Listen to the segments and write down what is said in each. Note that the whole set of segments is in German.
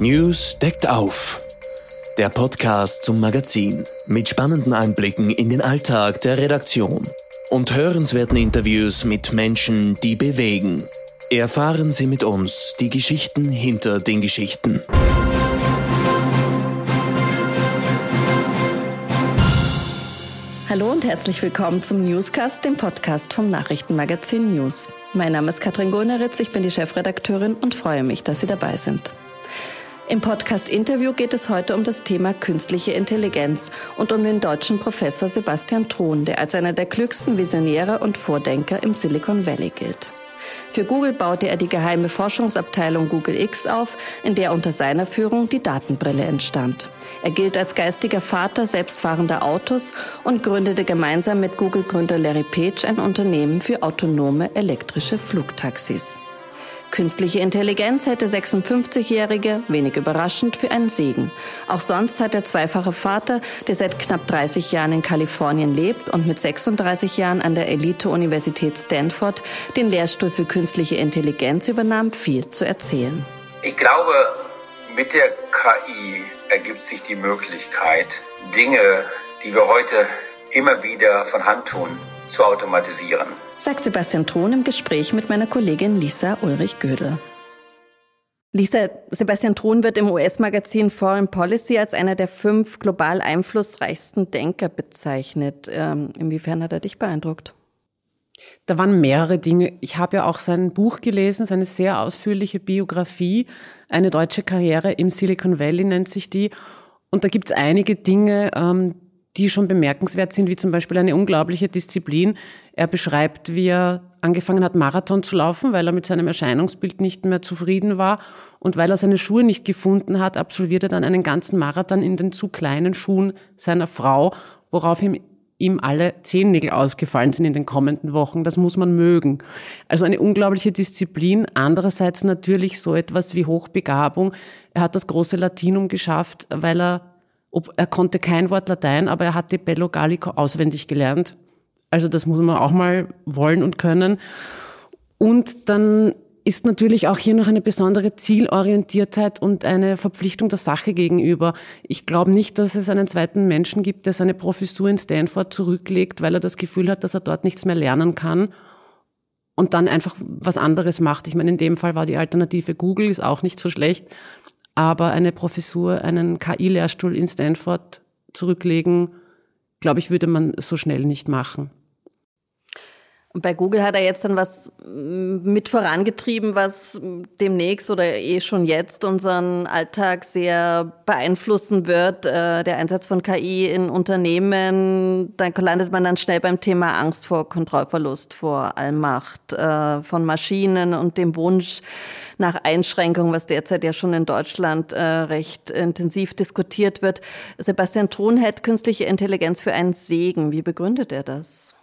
News deckt auf. Der Podcast zum Magazin mit spannenden Einblicken in den Alltag der Redaktion und hörenswerten Interviews mit Menschen, die bewegen. Erfahren Sie mit uns die Geschichten hinter den Geschichten. Hallo und herzlich willkommen zum Newscast, dem Podcast vom Nachrichtenmagazin News. Mein Name ist Katrin Goneritz, ich bin die Chefredakteurin und freue mich, dass Sie dabei sind. Im Podcast-Interview geht es heute um das Thema künstliche Intelligenz und um den deutschen Professor Sebastian Thron, der als einer der klügsten Visionäre und Vordenker im Silicon Valley gilt. Für Google baute er die geheime Forschungsabteilung Google X auf, in der unter seiner Führung die Datenbrille entstand. Er gilt als geistiger Vater selbstfahrender Autos und gründete gemeinsam mit Google-Gründer Larry Page ein Unternehmen für autonome elektrische Flugtaxis. Künstliche Intelligenz hätte 56-Jährige, wenig überraschend, für einen Segen. Auch sonst hat der zweifache Vater, der seit knapp 30 Jahren in Kalifornien lebt und mit 36 Jahren an der Elite-Universität Stanford den Lehrstuhl für künstliche Intelligenz übernahm, viel zu erzählen. Ich glaube, mit der KI ergibt sich die Möglichkeit, Dinge, die wir heute immer wieder von Hand tun, zu automatisieren sagt Sebastian Thron im Gespräch mit meiner Kollegin Lisa Ulrich-Gödel. Lisa, Sebastian Thron wird im US-Magazin Foreign Policy als einer der fünf global einflussreichsten Denker bezeichnet. Ähm, inwiefern hat er dich beeindruckt? Da waren mehrere Dinge. Ich habe ja auch sein Buch gelesen, seine sehr ausführliche Biografie. Eine deutsche Karriere im Silicon Valley nennt sich die. Und da gibt es einige Dinge, ähm, die schon bemerkenswert sind, wie zum Beispiel eine unglaubliche Disziplin. Er beschreibt, wie er angefangen hat, Marathon zu laufen, weil er mit seinem Erscheinungsbild nicht mehr zufrieden war. Und weil er seine Schuhe nicht gefunden hat, absolviert er dann einen ganzen Marathon in den zu kleinen Schuhen seiner Frau, worauf ihm ihm alle Zehennägel ausgefallen sind in den kommenden Wochen. Das muss man mögen. Also eine unglaubliche Disziplin. Andererseits natürlich so etwas wie Hochbegabung. Er hat das große Latinum geschafft, weil er ob, er konnte kein Wort Latein, aber er hatte Bello Gallico auswendig gelernt. Also das muss man auch mal wollen und können. Und dann ist natürlich auch hier noch eine besondere Zielorientiertheit und eine Verpflichtung der Sache gegenüber. Ich glaube nicht, dass es einen zweiten Menschen gibt, der seine Professur in Stanford zurücklegt, weil er das Gefühl hat, dass er dort nichts mehr lernen kann und dann einfach was anderes macht. Ich meine, in dem Fall war die Alternative Google, ist auch nicht so schlecht. Aber eine Professur, einen KI-Lehrstuhl in Stanford zurücklegen, glaube ich, würde man so schnell nicht machen. Und bei Google hat er jetzt dann was mm, mit vorangetrieben, was demnächst oder eh schon jetzt unseren Alltag sehr beeinflussen wird. Äh, der Einsatz von KI in Unternehmen, da landet man dann schnell beim Thema Angst vor Kontrollverlust, vor Allmacht äh, von Maschinen und dem Wunsch nach Einschränkungen, was derzeit ja schon in Deutschland äh, recht intensiv diskutiert wird. Sebastian Thron hält künstliche Intelligenz für einen Segen. Wie begründet er das?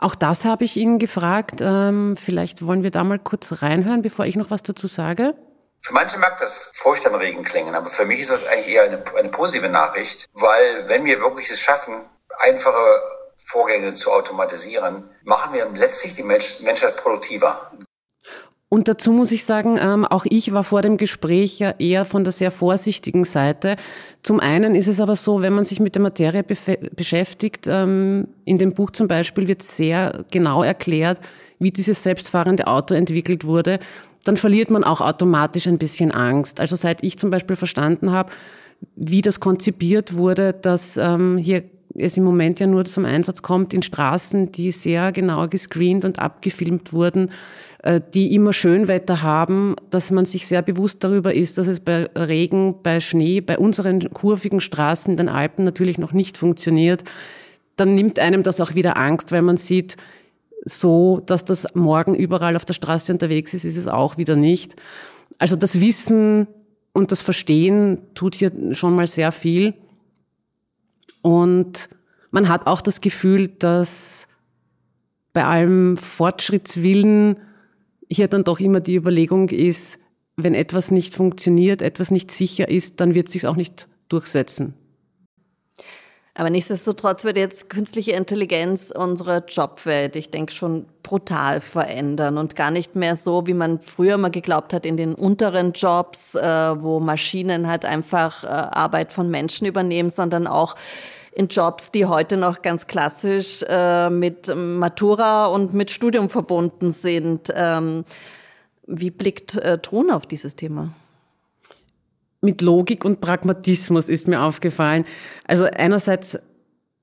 Auch das habe ich ihn gefragt. Ähm, vielleicht wollen wir da mal kurz reinhören, bevor ich noch was dazu sage. Für manche mag das furchterregend klingen, aber für mich ist das eigentlich eher eine, eine positive Nachricht, weil wenn wir wirklich es schaffen, einfache Vorgänge zu automatisieren, machen wir letztlich die Mensch, Menschheit produktiver. Und dazu muss ich sagen, ähm, auch ich war vor dem Gespräch ja eher von der sehr vorsichtigen Seite. Zum einen ist es aber so, wenn man sich mit der Materie beschäftigt, ähm, in dem Buch zum Beispiel wird sehr genau erklärt, wie dieses selbstfahrende Auto entwickelt wurde, dann verliert man auch automatisch ein bisschen Angst. Also seit ich zum Beispiel verstanden habe, wie das konzipiert wurde, dass ähm, hier es im Moment ja nur zum Einsatz kommt in Straßen, die sehr genau gescreent und abgefilmt wurden, äh, die immer Schönwetter haben, dass man sich sehr bewusst darüber ist, dass es bei Regen, bei Schnee, bei unseren kurvigen Straßen in den Alpen natürlich noch nicht funktioniert, dann nimmt einem das auch wieder Angst, weil man sieht, so, dass das morgen überall auf der Straße unterwegs ist, ist es auch wieder nicht. Also das Wissen und das Verstehen tut hier schon mal sehr viel. Und man hat auch das Gefühl, dass bei allem Fortschrittswillen hier dann doch immer die Überlegung ist, wenn etwas nicht funktioniert, etwas nicht sicher ist, dann wird es sich auch nicht durchsetzen. Aber nichtsdestotrotz wird jetzt künstliche Intelligenz unsere Jobwelt, ich denke, schon brutal verändern und gar nicht mehr so, wie man früher mal geglaubt hat, in den unteren Jobs, äh, wo Maschinen halt einfach äh, Arbeit von Menschen übernehmen, sondern auch in Jobs, die heute noch ganz klassisch äh, mit Matura und mit Studium verbunden sind. Ähm, wie blickt äh, Thron auf dieses Thema? Mit Logik und Pragmatismus ist mir aufgefallen. Also einerseits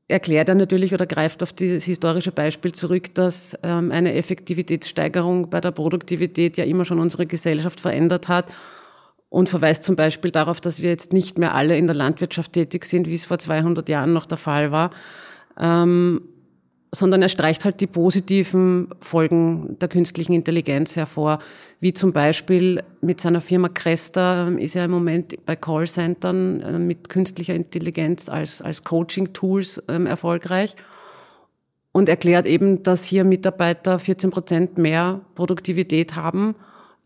erklärt er natürlich oder greift auf dieses historische Beispiel zurück, dass ähm, eine Effektivitätssteigerung bei der Produktivität ja immer schon unsere Gesellschaft verändert hat und verweist zum Beispiel darauf, dass wir jetzt nicht mehr alle in der Landwirtschaft tätig sind, wie es vor 200 Jahren noch der Fall war. Ähm, sondern er streicht halt die positiven Folgen der künstlichen Intelligenz hervor, wie zum Beispiel mit seiner Firma Cresta ähm, ist er im Moment bei Callcentern äh, mit künstlicher Intelligenz als, als Coaching-Tools ähm, erfolgreich und erklärt eben, dass hier Mitarbeiter 14 Prozent mehr Produktivität haben,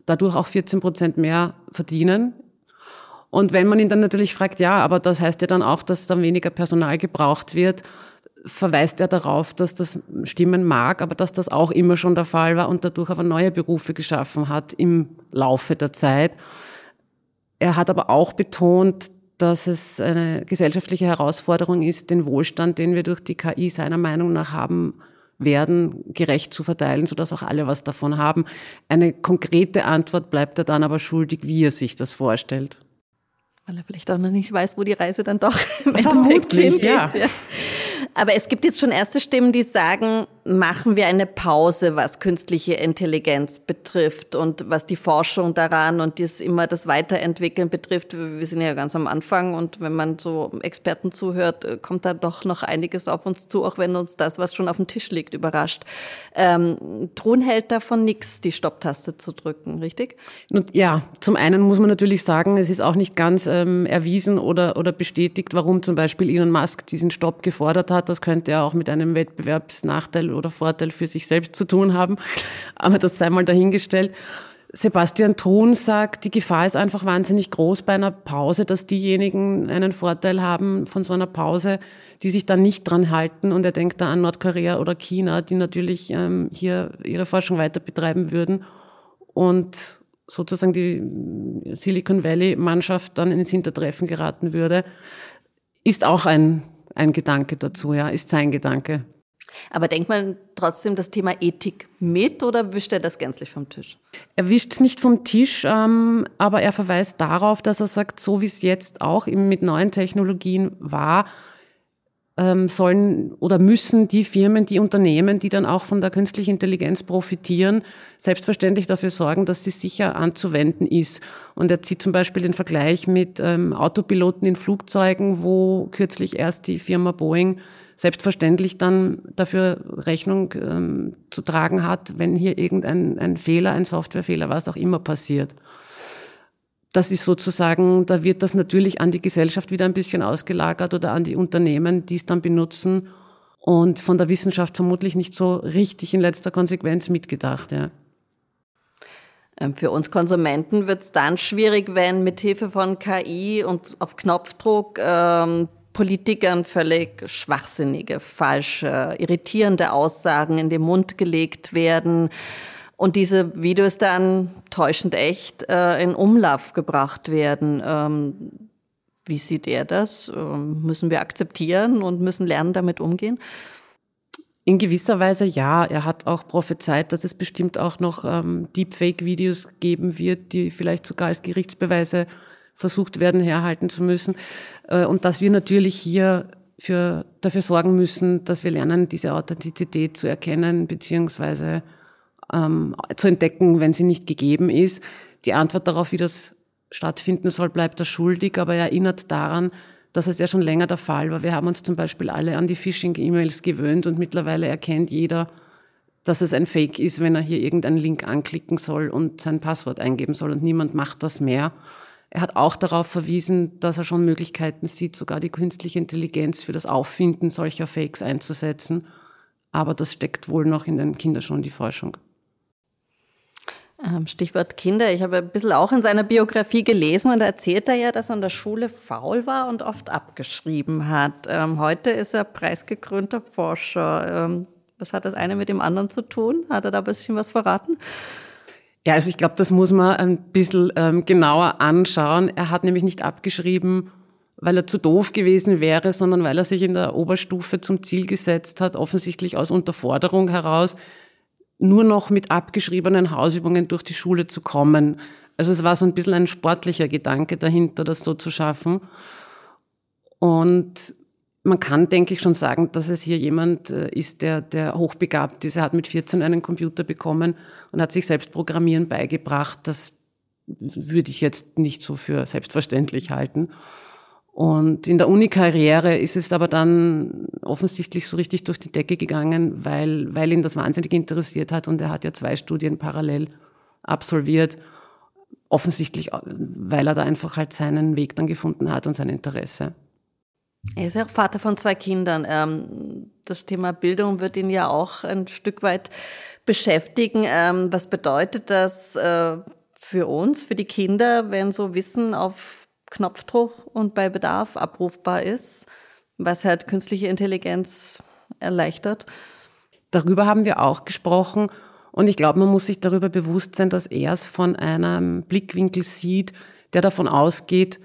dadurch auch 14 Prozent mehr verdienen. Und wenn man ihn dann natürlich fragt, ja, aber das heißt ja dann auch, dass dann weniger Personal gebraucht wird, verweist er darauf, dass das stimmen mag, aber dass das auch immer schon der Fall war und dadurch aber neue Berufe geschaffen hat im Laufe der Zeit. Er hat aber auch betont, dass es eine gesellschaftliche Herausforderung ist, den Wohlstand, den wir durch die KI seiner Meinung nach haben werden, gerecht zu verteilen, sodass auch alle was davon haben. Eine konkrete Antwort bleibt er dann aber schuldig, wie er sich das vorstellt. Weil er vielleicht auch noch nicht weiß, wo die Reise dann doch im Endeffekt hingeht. Ja. ja. Aber es gibt jetzt schon erste Stimmen, die sagen, machen wir eine Pause, was künstliche Intelligenz betrifft und was die Forschung daran und das immer das Weiterentwickeln betrifft. Wir sind ja ganz am Anfang und wenn man so Experten zuhört, kommt da doch noch einiges auf uns zu, auch wenn uns das, was schon auf dem Tisch liegt, überrascht. Ähm, Thron hält davon nichts, die Stopptaste zu drücken, richtig? Ja, zum einen muss man natürlich sagen, es ist auch nicht ganz ähm, erwiesen oder, oder bestätigt, warum zum Beispiel Elon Musk diesen Stopp gefordert hat. Das könnte ja auch mit einem Wettbewerbsnachteil oder Vorteil für sich selbst zu tun haben. Aber das sei mal dahingestellt. Sebastian Thun sagt, die Gefahr ist einfach wahnsinnig groß bei einer Pause, dass diejenigen einen Vorteil haben von so einer Pause, die sich dann nicht dran halten. Und er denkt da an Nordkorea oder China, die natürlich ähm, hier ihre Forschung weiter betreiben würden und sozusagen die Silicon Valley-Mannschaft dann ins Hintertreffen geraten würde, ist auch ein, ein Gedanke dazu, ja, ist sein Gedanke. Aber denkt man trotzdem das Thema Ethik mit oder wischt er das gänzlich vom Tisch? Er wischt nicht vom Tisch, ähm, aber er verweist darauf, dass er sagt, so wie es jetzt auch mit neuen Technologien war, ähm, sollen oder müssen die Firmen, die Unternehmen, die dann auch von der künstlichen Intelligenz profitieren, selbstverständlich dafür sorgen, dass sie sicher anzuwenden ist. Und er zieht zum Beispiel den Vergleich mit ähm, Autopiloten in Flugzeugen, wo kürzlich erst die Firma Boeing selbstverständlich dann dafür Rechnung ähm, zu tragen hat, wenn hier irgendein ein Fehler, ein Softwarefehler, was auch immer passiert. Das ist sozusagen, da wird das natürlich an die Gesellschaft wieder ein bisschen ausgelagert oder an die Unternehmen, die es dann benutzen und von der Wissenschaft vermutlich nicht so richtig in letzter Konsequenz mitgedacht. Ja. Ähm, für uns Konsumenten wird es dann schwierig, wenn mithilfe von KI und auf Knopfdruck ähm, Politikern völlig schwachsinnige, falsche, irritierende Aussagen in den Mund gelegt werden und diese Videos dann täuschend echt äh, in Umlauf gebracht werden. Ähm, wie sieht er das? Ähm, müssen wir akzeptieren und müssen lernen, damit umgehen? In gewisser Weise ja. Er hat auch prophezeit, dass es bestimmt auch noch ähm, Deepfake-Videos geben wird, die vielleicht sogar als Gerichtsbeweise versucht werden, herhalten zu müssen. Äh, und dass wir natürlich hier für, dafür sorgen müssen, dass wir lernen, diese Authentizität zu erkennen, beziehungsweise ähm, zu entdecken, wenn sie nicht gegeben ist. Die Antwort darauf, wie das stattfinden soll, bleibt er schuldig, aber er erinnert daran, dass es ja schon länger der Fall war. Wir haben uns zum Beispiel alle an die Phishing-E-Mails gewöhnt und mittlerweile erkennt jeder, dass es ein Fake ist, wenn er hier irgendeinen Link anklicken soll und sein Passwort eingeben soll und niemand macht das mehr. Er hat auch darauf verwiesen, dass er schon Möglichkeiten sieht, sogar die künstliche Intelligenz für das Auffinden solcher Fakes einzusetzen. Aber das steckt wohl noch in den Kinderschuhen, die Forschung. Ähm, Stichwort Kinder. Ich habe ein bisschen auch in seiner Biografie gelesen und da erzählt er ja, dass er an der Schule faul war und oft abgeschrieben hat. Ähm, heute ist er preisgekrönter Forscher. Ähm, was hat das eine mit dem anderen zu tun? Hat er da ein bisschen was verraten? Ja, also ich glaube, das muss man ein bisschen ähm, genauer anschauen. Er hat nämlich nicht abgeschrieben, weil er zu doof gewesen wäre, sondern weil er sich in der Oberstufe zum Ziel gesetzt hat, offensichtlich aus Unterforderung heraus, nur noch mit abgeschriebenen Hausübungen durch die Schule zu kommen. Also es war so ein bisschen ein sportlicher Gedanke dahinter, das so zu schaffen. Und man kann, denke ich, schon sagen, dass es hier jemand äh, ist, der, der hochbegabt ist. Er hat mit 14 einen Computer bekommen und hat sich selbst Programmieren beigebracht. Das würde ich jetzt nicht so für selbstverständlich halten. Und in der Uni-Karriere ist es aber dann offensichtlich so richtig durch die Decke gegangen, weil, weil ihn das wahnsinnig interessiert hat und er hat ja zwei Studien parallel absolviert. Offensichtlich, weil er da einfach halt seinen Weg dann gefunden hat und sein Interesse. Er ist ja auch Vater von zwei Kindern. Ähm, das Thema Bildung wird ihn ja auch ein Stück weit beschäftigen. Ähm, was bedeutet das äh, für uns, für die Kinder, wenn so Wissen auf Knopfdruck und bei Bedarf abrufbar ist, was halt künstliche Intelligenz erleichtert. Darüber haben wir auch gesprochen und ich glaube, man muss sich darüber bewusst sein, dass er es von einem Blickwinkel sieht, der davon ausgeht,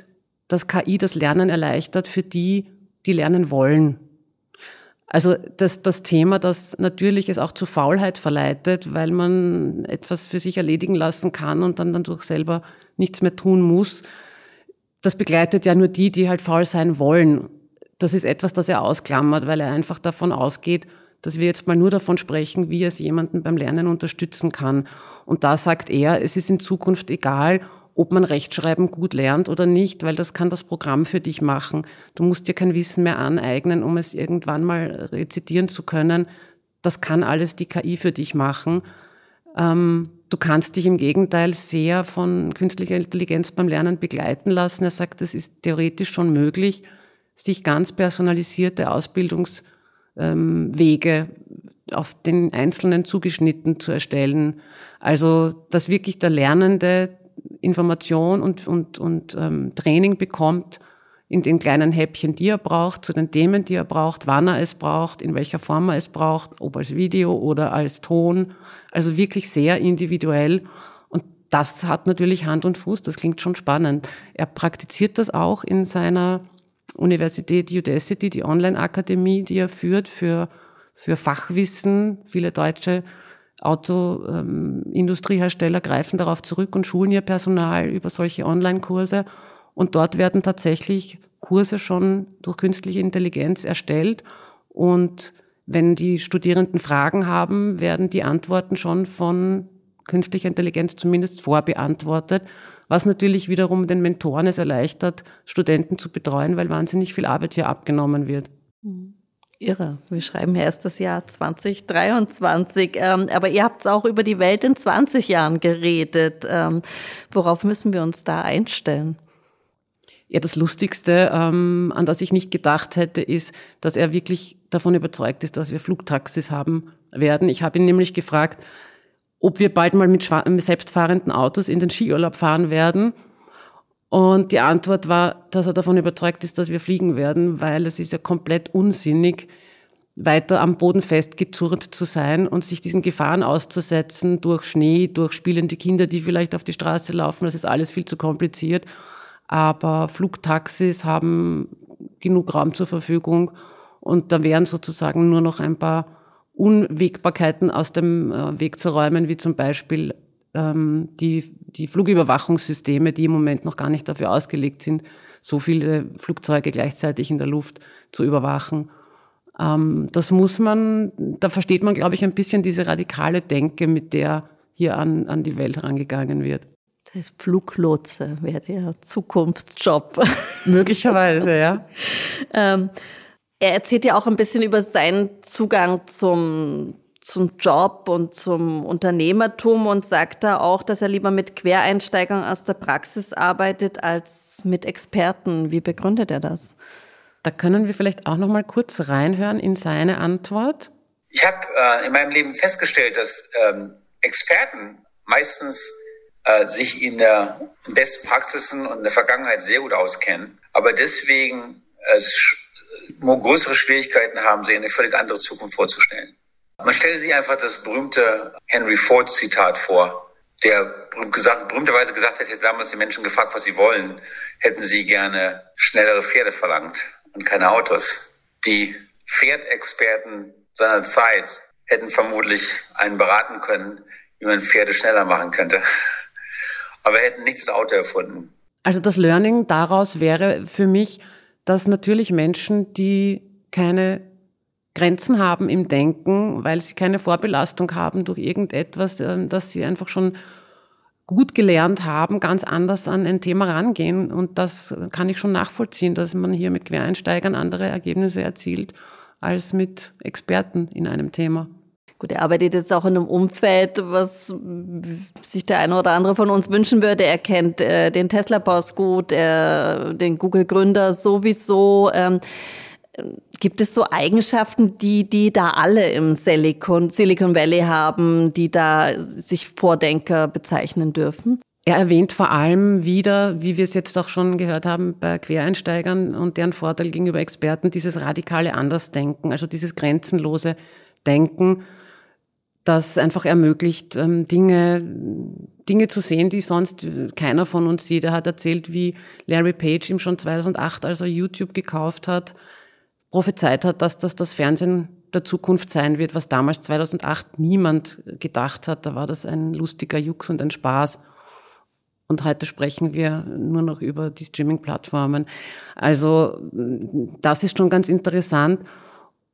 dass KI das Lernen erleichtert für die, die lernen wollen. Also das, das Thema, das natürlich es auch zu Faulheit verleitet, weil man etwas für sich erledigen lassen kann und dann dadurch selber nichts mehr tun muss, das begleitet ja nur die, die halt faul sein wollen. Das ist etwas, das er ausklammert, weil er einfach davon ausgeht, dass wir jetzt mal nur davon sprechen, wie es jemanden beim Lernen unterstützen kann. Und da sagt er, es ist in Zukunft egal, ob man Rechtschreiben gut lernt oder nicht, weil das kann das Programm für dich machen. Du musst dir kein Wissen mehr aneignen, um es irgendwann mal rezitieren zu können. Das kann alles die KI für dich machen. Ähm, du kannst dich im Gegenteil sehr von künstlicher Intelligenz beim Lernen begleiten lassen. Er sagt, es ist theoretisch schon möglich, sich ganz personalisierte Ausbildungswege ähm, auf den Einzelnen zugeschnitten zu erstellen. Also, dass wirklich der Lernende Information und, und, und ähm, Training bekommt, in den kleinen Häppchen, die er braucht, zu den Themen, die er braucht, wann er es braucht, in welcher Form er es braucht, ob als Video oder als Ton. Also wirklich sehr individuell. Und das hat natürlich Hand und Fuß. Das klingt schon spannend. Er praktiziert das auch in seiner Universität Udacity, die Online-Akademie, die er führt für, für Fachwissen. Viele deutsche Autoindustriehersteller greifen darauf zurück und schulen ihr Personal über solche Online-Kurse. Und dort werden tatsächlich Kurse schon durch künstliche Intelligenz erstellt. Und wenn die Studierenden Fragen haben, werden die Antworten schon von künstlicher Intelligenz zumindest vorbeantwortet, was natürlich wiederum den Mentoren es erleichtert, Studenten zu betreuen, weil wahnsinnig viel Arbeit hier abgenommen wird. Mhm. Irre. Wir schreiben ja erst das Jahr 2023. Ähm, aber ihr habt auch über die Welt in 20 Jahren geredet. Ähm, worauf müssen wir uns da einstellen? Ja, das Lustigste, ähm, an das ich nicht gedacht hätte, ist, dass er wirklich davon überzeugt ist, dass wir Flugtaxis haben werden. Ich habe ihn nämlich gefragt, ob wir bald mal mit, mit selbstfahrenden Autos in den Skiurlaub fahren werden. Und die Antwort war, dass er davon überzeugt ist, dass wir fliegen werden, weil es ist ja komplett unsinnig, weiter am Boden festgezurrt zu sein und sich diesen Gefahren auszusetzen durch Schnee, durch spielende Kinder, die vielleicht auf die Straße laufen. Das ist alles viel zu kompliziert aber Flugtaxis haben genug Raum zur Verfügung und da wären sozusagen nur noch ein paar Unwägbarkeiten aus dem äh, Weg zu räumen, wie zum Beispiel ähm, die, die Flugüberwachungssysteme, die im Moment noch gar nicht dafür ausgelegt sind, so viele Flugzeuge gleichzeitig in der Luft zu überwachen. Ähm, das muss man, da versteht man, glaube ich, ein bisschen diese radikale Denke, mit der hier an, an die Welt herangegangen wird. Das heißt, Fluglotse wäre der Zukunftsjob. Möglicherweise, ja. ähm, er erzählt ja auch ein bisschen über seinen Zugang zum, zum Job und zum Unternehmertum und sagt da auch, dass er lieber mit Quereinsteigern aus der Praxis arbeitet als mit Experten. Wie begründet er das? Da können wir vielleicht auch noch mal kurz reinhören in seine Antwort. Ich habe äh, in meinem Leben festgestellt, dass ähm, Experten meistens äh, sich in der Best Praxisen und in der Vergangenheit sehr gut auskennen, aber deswegen äh, größere Schwierigkeiten haben, sich eine völlig andere Zukunft vorzustellen. Man stelle sich einfach das berühmte Henry Ford Zitat vor, der gesagt, berühmterweise gesagt hat, hätte damals die Menschen gefragt, was sie wollen, hätten sie gerne schnellere Pferde verlangt und keine Autos. Die Pferdexperten seiner Zeit hätten vermutlich einen beraten können, wie man Pferde schneller machen könnte. Aber hätten nicht das Auto erfunden. Also das Learning daraus wäre für mich, dass natürlich Menschen, die keine Grenzen haben im Denken, weil sie keine Vorbelastung haben durch irgendetwas, ähm, dass sie einfach schon gut gelernt haben, ganz anders an ein Thema rangehen. Und das kann ich schon nachvollziehen, dass man hier mit Quereinsteigern andere Ergebnisse erzielt als mit Experten in einem Thema. Gut, er arbeitet jetzt auch in einem Umfeld, was sich der eine oder andere von uns wünschen würde. Er kennt äh, den Tesla-Boss gut, äh, den Google-Gründer sowieso. Ähm, Gibt es so Eigenschaften, die, die da alle im Silicon, Silicon Valley haben, die da sich Vordenker bezeichnen dürfen? Er erwähnt vor allem wieder, wie wir es jetzt auch schon gehört haben bei Quereinsteigern und deren Vorteil gegenüber Experten, dieses radikale Andersdenken, also dieses grenzenlose Denken, das einfach ermöglicht, ähm, Dinge, Dinge zu sehen, die sonst keiner von uns sieht. Er hat erzählt, wie Larry Page ihm schon 2008, als er YouTube gekauft hat, prophezeit hat, dass das das Fernsehen der Zukunft sein wird, was damals 2008 niemand gedacht hat. Da war das ein lustiger Jux und ein Spaß. Und heute sprechen wir nur noch über die Streaming-Plattformen. Also das ist schon ganz interessant.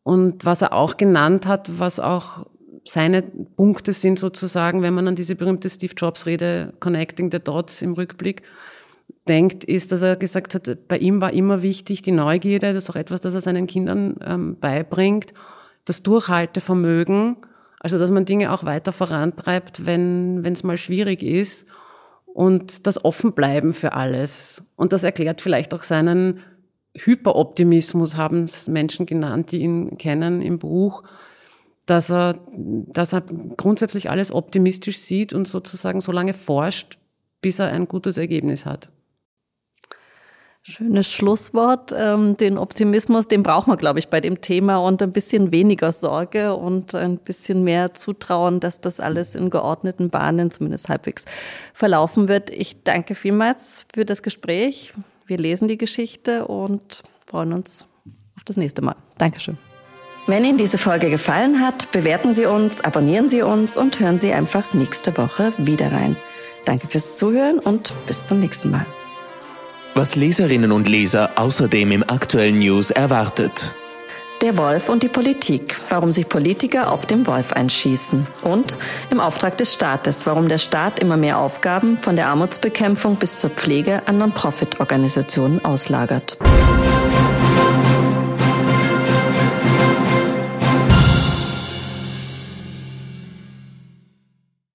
Und was er auch genannt hat, was auch seine Punkte sind sozusagen, wenn man an diese berühmte Steve Jobs Rede Connecting the Dots im Rückblick denkt, ist, dass er gesagt hat, bei ihm war immer wichtig die Neugierde, das ist auch etwas, das er seinen Kindern ähm, beibringt, das Durchhaltevermögen, also dass man Dinge auch weiter vorantreibt, wenn es mal schwierig ist und das Offenbleiben für alles. Und das erklärt vielleicht auch seinen Hyperoptimismus, haben es Menschen genannt, die ihn kennen im Buch, dass er, dass er grundsätzlich alles optimistisch sieht und sozusagen so lange forscht, bis er ein gutes Ergebnis hat. Schönes Schlusswort. Ähm, den Optimismus, den braucht man, glaube ich, bei dem Thema und ein bisschen weniger Sorge und ein bisschen mehr Zutrauen, dass das alles in geordneten Bahnen zumindest halbwegs verlaufen wird. Ich danke vielmals für das Gespräch. Wir lesen die Geschichte und freuen uns auf das nächste Mal. Dankeschön. Wenn Ihnen diese Folge gefallen hat, bewerten Sie uns, abonnieren Sie uns und hören Sie einfach nächste Woche wieder rein. Danke fürs Zuhören und bis zum nächsten Mal. Was Leserinnen und Leser außerdem im aktuellen News erwartet. Der Wolf und die Politik, warum sich Politiker auf dem Wolf einschießen. Und im Auftrag des Staates, warum der Staat immer mehr Aufgaben von der Armutsbekämpfung bis zur Pflege an Non-Profit-Organisationen auslagert.